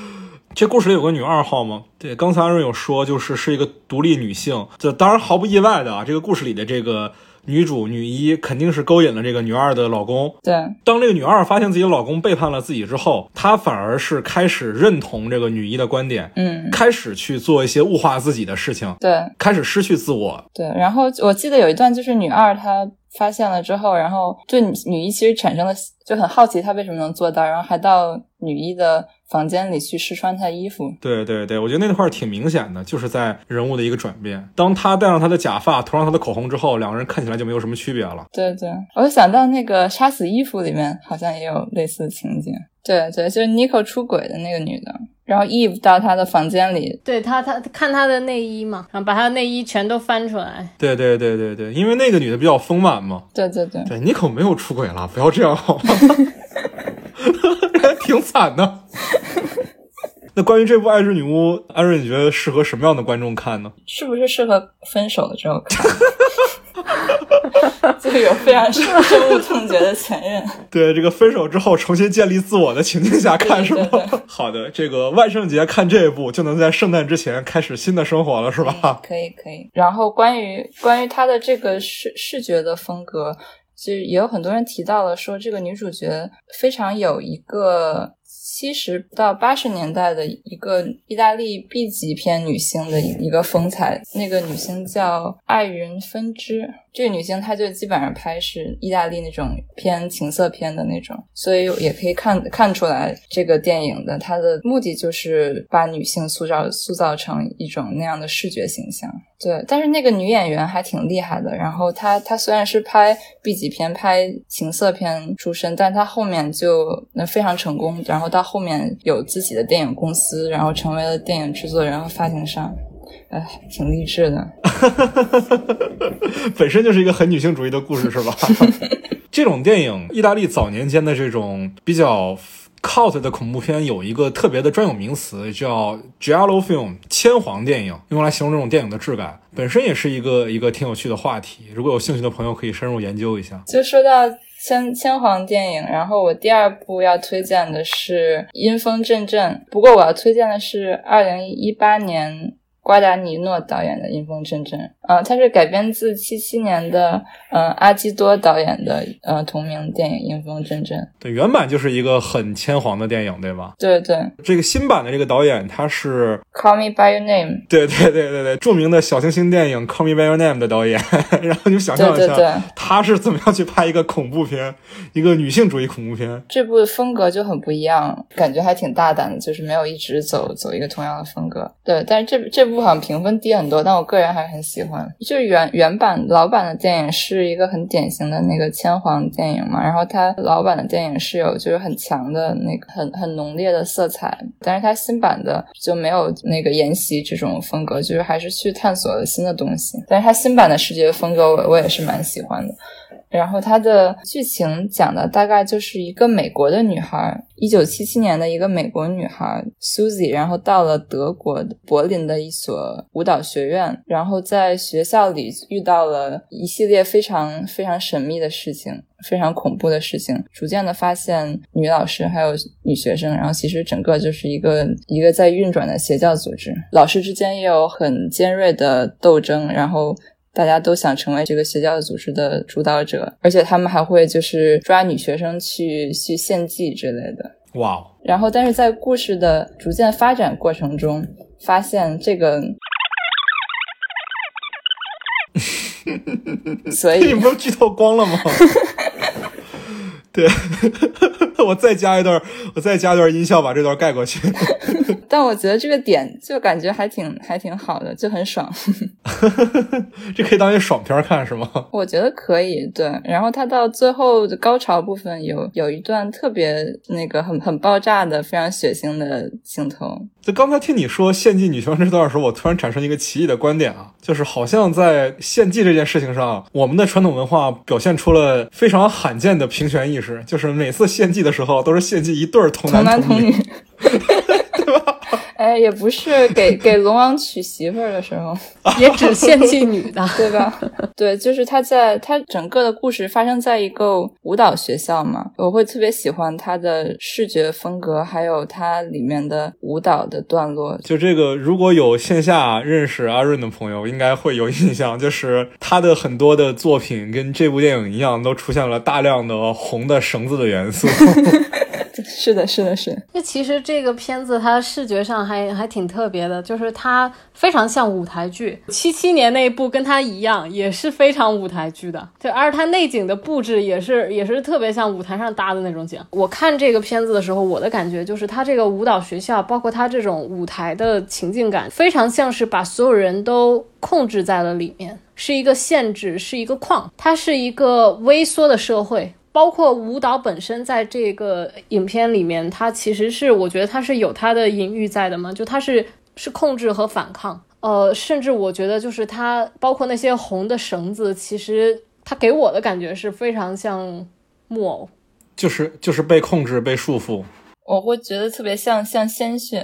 S3: [LAUGHS]
S2: 这故事里有个女二号吗？对，刚才阿瑞有说，就是是一个独立女性。这当然毫不意外的啊，这个故事里的这个。女主女一肯定是勾引了这个女二的老公。
S3: 对，
S2: 当这个女二发现自己的老公背叛了自己之后，她反而是开始认同这个女一的观点，
S3: 嗯，
S2: 开始去做一些物化自己的事情，
S3: 对，
S2: 开始失去自我。
S3: 对，然后我记得有一段就是女二她发现了之后，然后对女一其实产生了就很好奇，她为什么能做到，然后还到女一的。房间里去试穿她衣服，
S2: 对对对，我觉得那块儿挺明显的，就是在人物的一个转变。当她戴上她的假发，涂上她的口红之后，两个人看起来就没有什么区别了。
S3: 对对，我就想到那个《杀死衣服》里面好像也有类似的情节。对对，就是 Nico 出轨的那个女的，然后 Eve 到他的房间里，
S1: 对他他看他的内衣嘛，然后把他的内衣全都翻出来。
S2: 对对对对对，因为那个女的比较丰满嘛。
S3: 对对对，
S2: 对 Nico 没有出轨了，不要这样好吗？[LAUGHS] 挺惨的。[LAUGHS] 那关于这部《爱之女巫》，艾瑞，你觉得适合什么样的观众看呢？
S3: 是不是适合分手了之后看？[LAUGHS] 就有非常深恶痛绝的前任。[LAUGHS]
S2: 对，这个分手之后重新建立自我的情境下看是吗？[LAUGHS] 好的，这个万圣节看这一部，就能在圣诞之前开始新的生活了，是吧？
S3: 可以，可以。然后关于关于他的这个视视觉的风格，其实也有很多人提到了，说这个女主角非常有一个。七十到八十年代的一个意大利 B 级片女星的一个风采。那个女星叫艾云分支，这个女星她就基本上拍是意大利那种偏情色片的那种，所以也可以看看出来这个电影的它的目的就是把女性塑造塑造成一种那样的视觉形象。对，但是那个女演员还挺厉害的。然后她她虽然是拍 B 级片、拍情色片出身，但她后面就那非常成功。然后到后面有自己的电影公司，然后成为了电影制作人和发行商，哎，挺励志的。[LAUGHS]
S2: 本身就是一个很女性主义的故事，是吧？[LAUGHS] 这种电影，意大利早年间的这种比较。cult 的恐怖片有一个特别的专有名词，叫 giallo film，千黄电影，用来形容这种电影的质感，本身也是一个一个挺有趣的话题。如果有兴趣的朋友，可以深入研究一下。
S3: 就说到千千黄电影，然后我第二部要推荐的是《阴风阵阵》，不过我要推荐的是二零一八年。瓜达尼诺导演的《阴风阵阵》，呃，它是改编自七七年的，呃，阿基多导演的，呃，同名电影《阴风阵阵》。
S2: 对，原版就是一个很铅黄的电影，对吧？
S3: 对对。
S2: 这个新版的这个导演他是《
S3: Call Me by Your Name》。
S2: 对对对对对，著名的小清新电影《Call Me by Your Name》的导演。[LAUGHS] 然后你想象一下，他是怎么样去拍一个恐怖片，一个女性主义恐怖片？
S3: 这部风格就很不一样，感觉还挺大胆的，就是没有一直走走一个同样的风格。对，但是这这部。好像评分低很多，但我个人还是很喜欢。就原原版老版的电影是一个很典型的那个铅黄电影嘛，然后它老版的电影是有就是很强的那个很很浓烈的色彩，但是它新版的就没有那个沿袭这种风格，就是还是去探索了新的东西。但是它新版的视觉风格我我也是蛮喜欢的。然后它的剧情讲的大概就是一个美国的女孩，一九七七年的一个美国女孩 Susie，然后到了德国柏林的一所舞蹈学院，然后在学校里遇到了一系列非常非常神秘的事情，非常恐怖的事情，逐渐的发现女老师还有女学生，然后其实整个就是一个一个在运转的邪教组织，老师之间也有很尖锐的斗争，然后。大家都想成为这个邪教组织的主导者，而且他们还会就是抓女学生去去献祭之类的。
S2: 哇！
S3: 然后，但是在故事的逐渐发展过程中，发现这个，[LAUGHS] 所以
S2: 你不是剧透光了吗？[LAUGHS] 对，我再加一段，我再加一段音效，把这段盖过去。[LAUGHS]
S3: 但我觉得这个点就感觉还挺还挺好的，就很爽。[LAUGHS]
S2: 这可以当一个爽片看是吗？[LAUGHS]
S3: 我觉得可以。对，然后它到最后的高潮部分有有一段特别那个很很爆炸的非常血腥的镜头。
S2: 就刚才听你说献祭女生这段的时候，我突然产生一个奇异的观点啊，就是好像在献祭这件事情上，我们的传统文化表现出了非常罕见的平权意识，就是每次献祭的时候都是献祭一对儿
S3: 童
S2: 男
S3: 童女。[LAUGHS] 哎，也不是给给龙王娶媳妇儿的时候，[LAUGHS]
S1: 也只献祭女的，[LAUGHS]
S3: 对吧？对，就是他在他整个的故事发生在一个舞蹈学校嘛，我会特别喜欢他的视觉风格，还有它里面的舞蹈的段落。
S2: 就这个，如果有线下认识阿润的朋友，应该会有印象，就是他的很多的作品跟这部电影一样，都出现了大量的红的绳子的元素。[LAUGHS]
S3: 是的，是的，是。
S1: 那其实这个片子它视觉上还还挺特别的，就是它非常像舞台剧。七七年那一部跟它一样，也是非常舞台剧的。对，而它内景的布置也是也是特别像舞台上搭的那种景。我看这个片子的时候，我的感觉就是它这个舞蹈学校，包括它这种舞台的情境感，非常像是把所有人都控制在了里面，是一个限制，是一个框，它是一个微缩的社会。包括舞蹈本身，在这个影片里面，它其实是我觉得它是有它的隐喻在的嘛，就它是是控制和反抗，呃，甚至我觉得就是它包括那些红的绳子，其实它给我的感觉是非常像木偶，
S2: 就是就是被控制、被束缚，
S3: 我会觉得特别像像鲜血。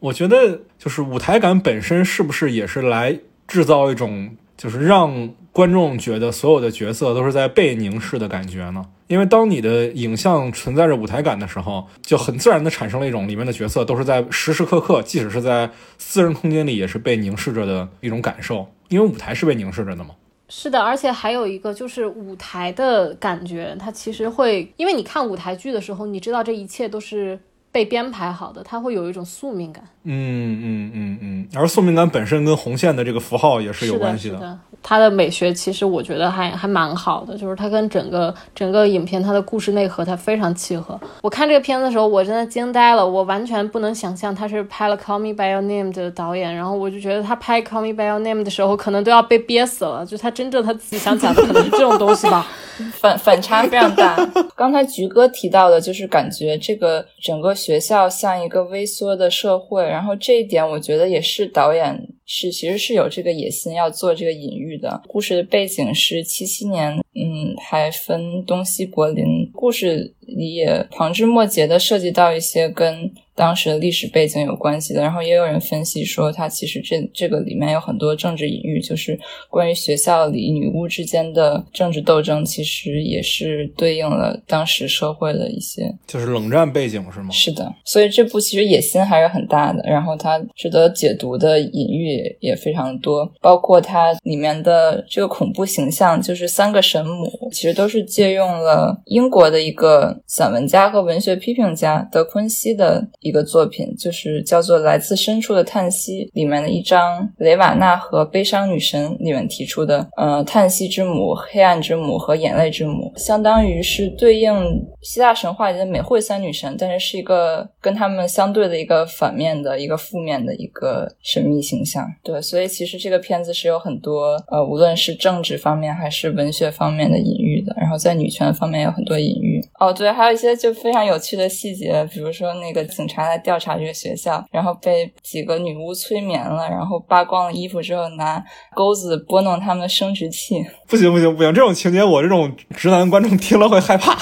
S2: 我觉得就是舞台感本身是不是也是来制造一种就是让观众觉得所有的角色都是在被凝视的感觉呢？因为当你的影像存在着舞台感的时候，就很自然的产生了一种里面的角色都是在时时刻刻，即使是在私人空间里，也是被凝视着的一种感受。因为舞台是被凝视着的嘛。
S1: 是的，而且还有一个就是舞台的感觉，它其实会，因为你看舞台剧的时候，你知道这一切都是。被编排好的，它会有一种宿命感。
S2: 嗯嗯嗯嗯，而宿命感本身跟红线的这个符号也是有关系
S1: 的。的，它的美学其实我觉得还还蛮好的，就是它跟整个整个影片它的故事内核它非常契合。我看这个片子的时候，我真的惊呆了，我完全不能想象他是拍了《Call Me by Your Name》的导演，然后我就觉得他拍《Call Me by Your Name》的时候，可能都要被憋死了。就他真正他自己想讲的可能是这种东西吧，[LAUGHS]
S3: 反反差非常大。刚才菊哥提到的，就是感觉这个整个学校像一个微缩的社会，然后这一点我觉得也是导演。是，其实是有这个野心要做这个隐喻的。故事的背景是七七年，嗯，还分东西柏林。故事里也旁枝末节的涉及到一些跟。当时的历史背景有关系的，然后也有人分析说，它其实这这个里面有很多政治隐喻，就是关于学校里女巫之间的政治斗争，其实也是对应了当时社会的一些，
S2: 就是冷战背景是吗？
S3: 是的，所以这部其实野心还是很大的，然后它值得解读的隐喻也非常多，包括它里面的这个恐怖形象，就是三个神母，其实都是借用了英国的一个散文家和文学批评家德昆西的。一个作品就是叫做《来自深处的叹息》里面的一章，雷瓦纳和悲伤女神里面提出的，呃，叹息之母、黑暗之母和眼泪之母，相当于是对应希腊神话里的美惠三女神，但是是一个跟他们相对的一个反面的一个负面的一个神秘形象。对，所以其实这个片子是有很多呃，无论是政治方面还是文学方面的隐喻的，然后在女权方面有很多隐喻。哦，对，还有一些就非常有趣的细节，比如说那个警察。查来调查这个学校，然后被几个女巫催眠了，然后扒光了衣服之后，拿钩子拨弄他们的生殖器。[LAUGHS]
S2: 不行不行不行，这种情节我这种直男观众听了会害怕。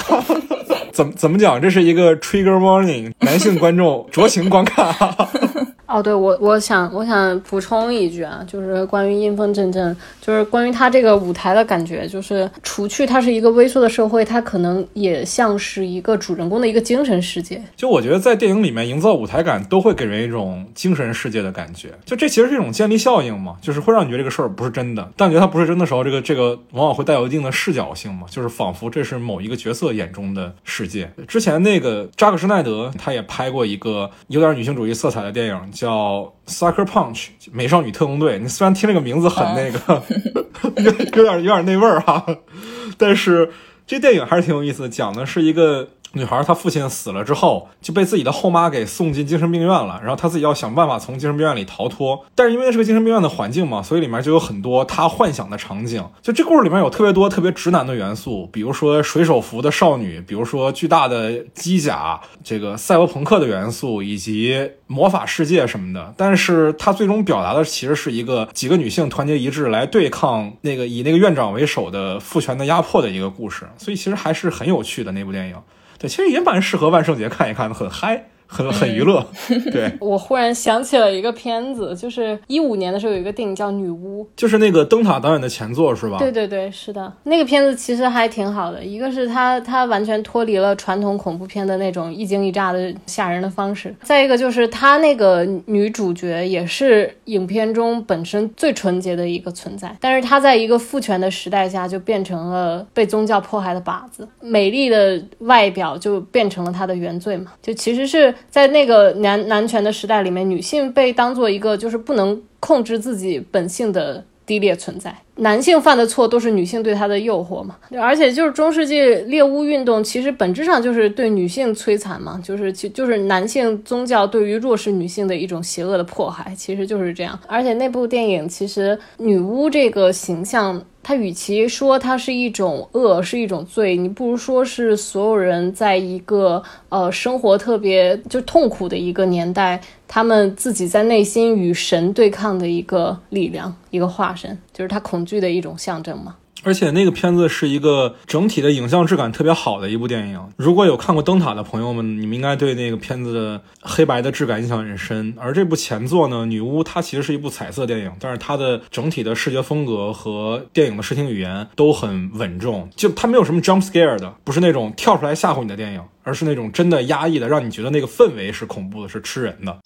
S2: [LAUGHS] 怎么怎么讲？这是一个 trigger warning，男性观众酌情观看。
S1: 哦，对我，我想，我想补充一句啊，就是关于阴风阵阵，就是关于他这个舞台的感觉，就是除去它是一个微缩的社会，它可能也像是一个主人公的一个精神世界。
S2: 就我觉得在电影里面营造舞台感，都会给人一种精神世界的感觉。就这其实是一种建立效应嘛，就是会让你觉得这个事儿不是真的，但觉得它不是真的时候，这个这个往往会带有一定的视角性嘛，就是仿佛这是某一个角色眼中的世界。之前那个扎克施奈德他也拍过一个有点女性主义色彩的电影。叫 Sucker Punch 美少女特工队，你虽然听这个名字很那个，有 [LAUGHS] 有点有点那味儿哈，但是这电影还是挺有意思的，讲的是一个。女孩她父亲死了之后，就被自己的后妈给送进精神病院了。然后她自己要想办法从精神病院里逃脱。但是因为是个精神病院的环境嘛，所以里面就有很多她幻想的场景。就这故事里面有特别多特别直男的元素，比如说水手服的少女，比如说巨大的机甲，这个赛博朋克的元素，以及魔法世界什么的。但是她最终表达的其实是一个几个女性团结一致来对抗那个以那个院长为首的父权的压迫的一个故事。所以其实还是很有趣的那部电影。对，其实也蛮适合万圣节看一看的，很嗨。很很娱乐，[LAUGHS] [LAUGHS] 对
S1: 我忽然想起了一个片子，就是一五年的时候有一个电影叫《女巫》，
S2: 就是那个灯塔导演的前作是吧？
S1: 对对对，是的，那个片子其实还挺好的。一个是它它完全脱离了传统恐怖片的那种一惊一乍的吓人的方式，再一个就是它那个女主角也是影片中本身最纯洁的一个存在，但是她在一个父权的时代下就变成了被宗教迫害的靶子，美丽的外表就变成了她的原罪嘛，就其实是。在那个男男权的时代里面，女性被当做一个就是不能控制自己本性的低劣存在，男性犯的错都是女性对他的诱惑嘛。而且就是中世纪猎巫运动，其实本质上就是对女性摧残嘛，就是其就是男性宗教对于弱势女性的一种邪恶的迫害，其实就是这样。而且那部电影其实女巫这个形象。它与其说它是一种恶，是一种罪，你不如说是所有人在一个呃生活特别就痛苦的一个年代，他们自己在内心与神对抗的一个力量，一个化身，就是他恐惧的一种象征嘛。
S2: 而且那个片子是一个整体的影像质感特别好的一部电影。如果有看过《灯塔》的朋友们，你们应该对那个片子的黑白的质感印象很深。而这部前作呢，《女巫》它其实是一部彩色电影，但是它的整体的视觉风格和电影的视听语言都很稳重，就它没有什么 jump scare 的，不是那种跳出来吓唬你的电影，而是那种真的压抑的，让你觉得那个氛围是恐怖的，是吃人的。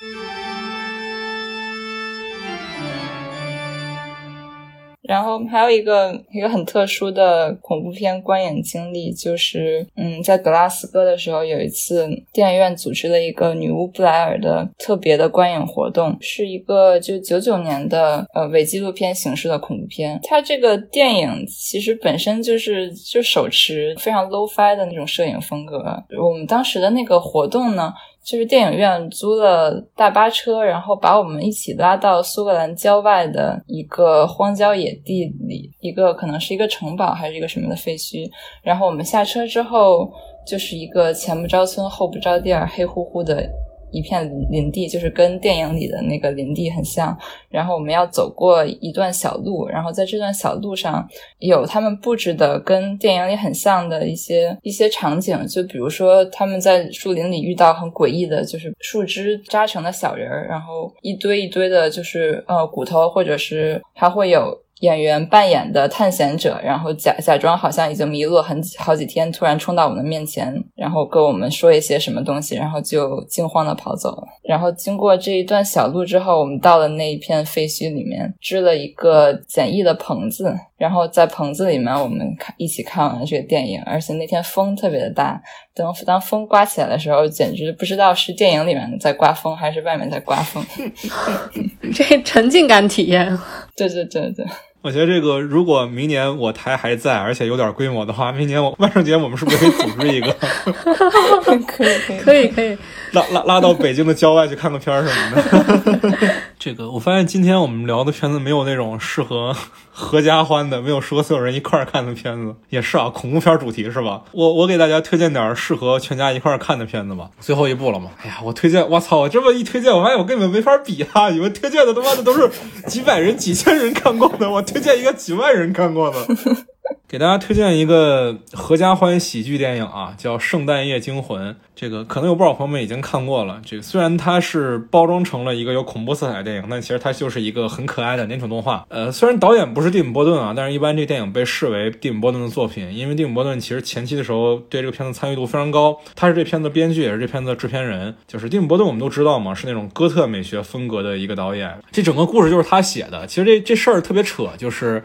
S3: 然后还有一个一个很特殊的恐怖片观影经历，就是嗯，在格拉斯哥的时候，有一次电影院组织了一个女巫布莱尔的特别的观影活动，是一个就九九年的呃伪纪录片形式的恐怖片。它这个电影其实本身就是就手持非常 low fi 的那种摄影风格。我们当时的那个活动呢。就是电影院租了大巴车，然后把我们一起拉到苏格兰郊外的一个荒郊野地里，一个可能是一个城堡还是一个什么的废墟。然后我们下车之后，就是一个前不着村后不着店，黑乎乎的。一片林地，就是跟电影里的那个林地很像。然后我们要走过一段小路，然后在这段小路上有他们布置的跟电影里很像的一些一些场景，就比如说他们在树林里遇到很诡异的，就是树枝扎成的小人儿，然后一堆一堆的，就是呃骨头，或者是还会有。演员扮演的探险者，然后假假装好像已经迷路很好几天，突然冲到我们面前，然后跟我们说一些什么东西，然后就惊慌的跑走了。然后经过这一段小路之后，我们到了那一片废墟里面，支了一个简易的棚子，然后在棚子里面，我们看一起看完了这个电影。而且那天风特别的大，等当风刮起来的时候，简直不知道是电影里面在刮风，还是外面在刮风。[LAUGHS]
S1: 这沉浸感体验，
S3: 对对对对。
S2: 我觉得这个，如果明年我台还在，而且有点规模的话，明年我万圣节我们是不是可以组织一个？
S3: 可以可以
S1: 可以可以。
S2: 拉拉拉到北京的郊外去看个片儿什么的。[LAUGHS] 这个我发现今天我们聊的片子没有那种适合合家欢的，没有适合所有人一块儿看的片子。也是啊，恐怖片主题是吧？我我给大家推荐点适合全家一块儿看的片子吧。最后一部了嘛？哎呀，我推荐，我操！我这么一推荐，我发现我根本没法比啊！你们推荐的他妈的都是几百人、几千人看过的，我推荐一个几万人看过的。[LAUGHS] 给大家推荐一个合家欢喜剧电影啊，叫《圣诞夜惊魂》。这个可能有不少朋友们已经看过了。这个虽然它是包装成了一个有恐怖色彩的电影，但其实它就是一个很可爱的粘土动画。呃，虽然导演不是蒂姆·波顿啊，但是一般这电影被视为蒂姆·波顿的作品，因为蒂姆·波顿其实前期的时候对这个片子参与度非常高。他是这片子编剧，也是这片子制片人。就是蒂姆·波顿，我们都知道嘛，是那种哥特美学风格的一个导演。这整个故事就是他写的。其实这这事儿特别扯，就是。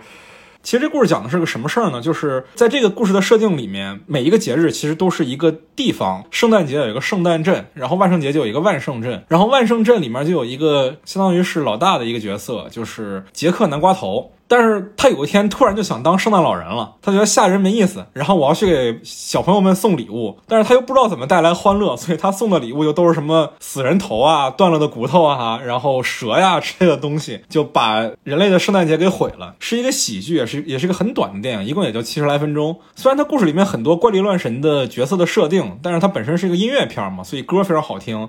S2: 其实这故事讲的是个什么事儿呢？就是在这个故事的设定里面，每一个节日其实都是一个地方。圣诞节有一个圣诞镇，然后万圣节就有一个万圣镇，然后万圣镇里面就有一个相当于是老大的一个角色，就是杰克南瓜头。但是他有一天突然就想当圣诞老人了，他觉得吓人没意思，然后我要去给小朋友们送礼物，但是他又不知道怎么带来欢乐，所以他送的礼物又都是什么死人头啊、断了的骨头啊，然后蛇呀之类的东西，就把人类的圣诞节给毁了。是一个喜剧，也是也是一个很短的电影，一共也就七十来分钟。虽然它故事里面很多怪力乱神的角色的设定，但是它本身是一个音乐片嘛，所以歌非常好听，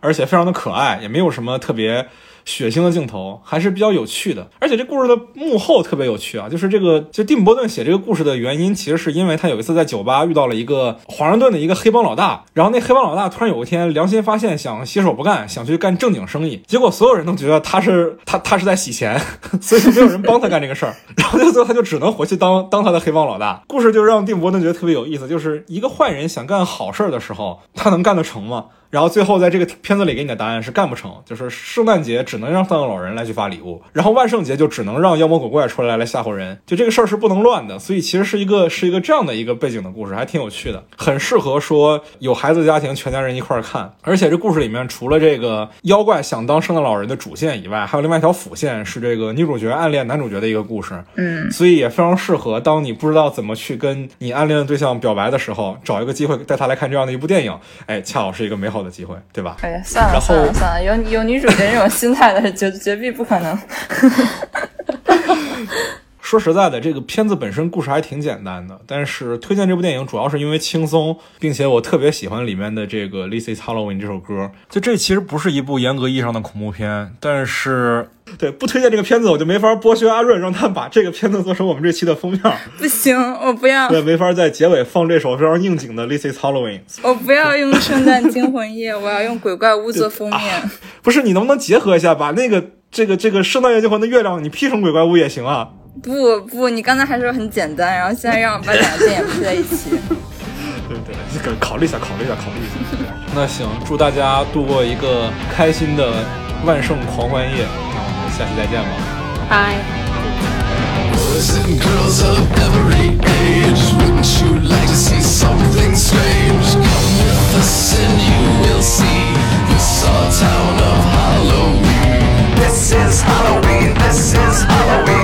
S2: 而且非常的可爱，也没有什么特别。血腥的镜头还是比较有趣的，而且这故事的幕后特别有趣啊！就是这个，就蒂姆·波顿写这个故事的原因，其实是因为他有一次在酒吧遇到了一个华盛顿的一个黑帮老大，然后那黑帮老大突然有一天良心发现，想洗手不干，想去干正经生意，结果所有人都觉得他是他他是在洗钱，[LAUGHS] 所以就没有人帮他干这个事儿，[LAUGHS] 然后最后他就只能回去当当他的黑帮老大。故事就让蒂姆·波顿觉得特别有意思，就是一个坏人想干好事儿的时候，他能干得成吗？然后最后在这个片子里给你的答案是干不成，就是圣诞节只能让圣诞老人来去发礼物，然后万圣节就只能让妖魔鬼怪出来来吓唬人，就这个事儿是不能乱的。所以其实是一个是一个这样的一个背景的故事，还挺有趣的，很适合说有孩子家庭全家人一块儿看。而且这故事里面除了这个妖怪想当圣诞老人的主线以外，还有另外一条辅线是这个女主角暗恋男主角的一个故事。
S3: 嗯，
S2: 所以也非常适合当你不知道怎么去跟你暗恋的对象表白的时候，找一个机会带他来看这样的一部电影，哎，恰好是一个美好的机会，对吧？
S3: 哎，算了算了算了，有有女主角这种心态绝绝壁不可能。[LAUGHS]
S2: 说实在的，这个片子本身故事还挺简单的，但是推荐这部电影主要是因为轻松，并且我特别喜欢里面的这个《This Is Halloween》这首歌。就这其实不是一部严格意义上的恐怖片，但是对不推荐这个片子，我就没法剥削阿润，让他把这个片子做成我们这期的封面。
S3: 不行，我不要。
S2: 对，没法在结尾放这首非常应景的《This Is Halloween》。
S3: 我不要用《圣诞惊魂夜》，我要用《鬼怪屋》做封面。
S2: 不是，你能不能结合一下，把那个这个这个《圣诞夜惊魂》的月亮，你 P 成《鬼怪屋》也行啊？
S3: 不不，你刚才还说很简单，然后现在让我把两个电影拼在一起。
S2: 对对，这个考虑一下，考虑一下，考虑一下。那行，祝大家度过一个开心的万圣狂欢夜，那我们下期再见吧，
S1: 拜。
S4: Boys and girls every age, wouldn't you like to see something strange? Come with us and you will see town hallo wee This is Halloween, this is Halloween.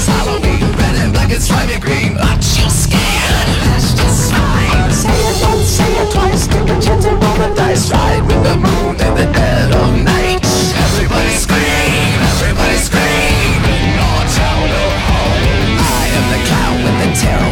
S4: Cause I red and black and green. Just Say it once, say it twice Take a chance and roll the dice. Ride with the moon in the dead of night. Everybody scream, everybody scream. I am the clown with the terror.